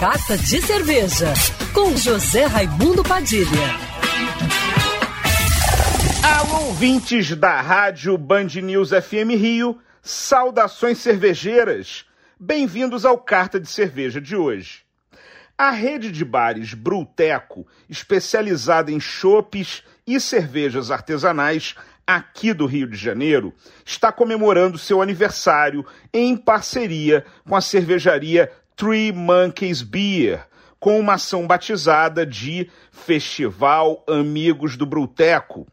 Carta de Cerveja, com José Raimundo Padilha. Alô, ouvintes da Rádio Band News FM Rio, saudações cervejeiras. Bem-vindos ao Carta de Cerveja de hoje. A rede de bares Bruteco, especializada em chopes e cervejas artesanais aqui do Rio de Janeiro, está comemorando seu aniversário em parceria com a cervejaria Three Monkeys Beer, com uma ação batizada de Festival Amigos do Bruteco.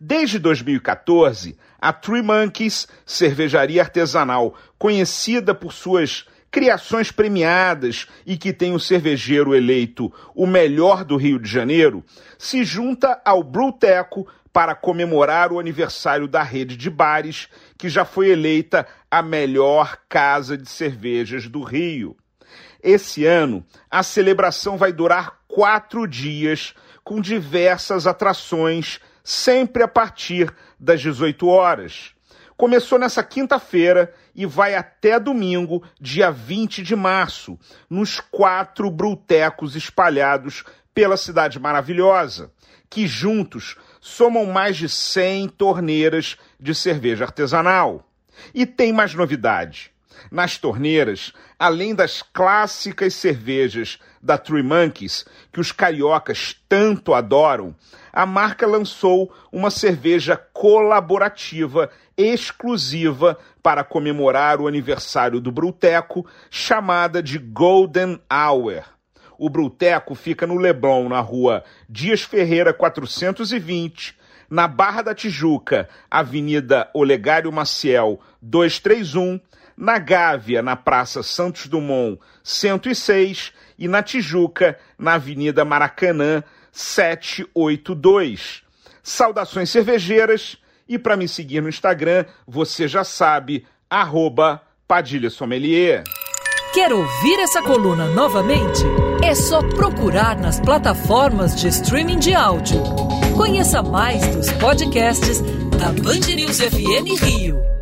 Desde 2014, a Three Monkeys, cervejaria artesanal conhecida por suas criações premiadas e que tem o cervejeiro eleito o melhor do Rio de Janeiro, se junta ao Bruteco para comemorar o aniversário da rede de bares, que já foi eleita a melhor casa de cervejas do Rio. Esse ano, a celebração vai durar quatro dias, com diversas atrações, sempre a partir das 18 horas. Começou nessa quinta-feira e vai até domingo, dia 20 de março, nos quatro brutecos espalhados pela cidade maravilhosa, que juntos somam mais de 100 torneiras de cerveja artesanal. E tem mais novidade. Nas torneiras, além das clássicas cervejas da Three Monkeys, que os cariocas tanto adoram, a marca lançou uma cerveja colaborativa exclusiva para comemorar o aniversário do Bruteco, chamada de Golden Hour. O Bruteco fica no Leblon, na rua Dias Ferreira 420, na Barra da Tijuca, Avenida Olegário Maciel 231, na Gávea, na Praça Santos Dumont 106 e na Tijuca, na Avenida Maracanã 782. Saudações cervejeiras e para me seguir no Instagram, você já sabe, arroba Padilha Sommelier. Quer ouvir essa coluna novamente? É só procurar nas plataformas de streaming de áudio. Conheça mais dos podcasts da Band News FM Rio.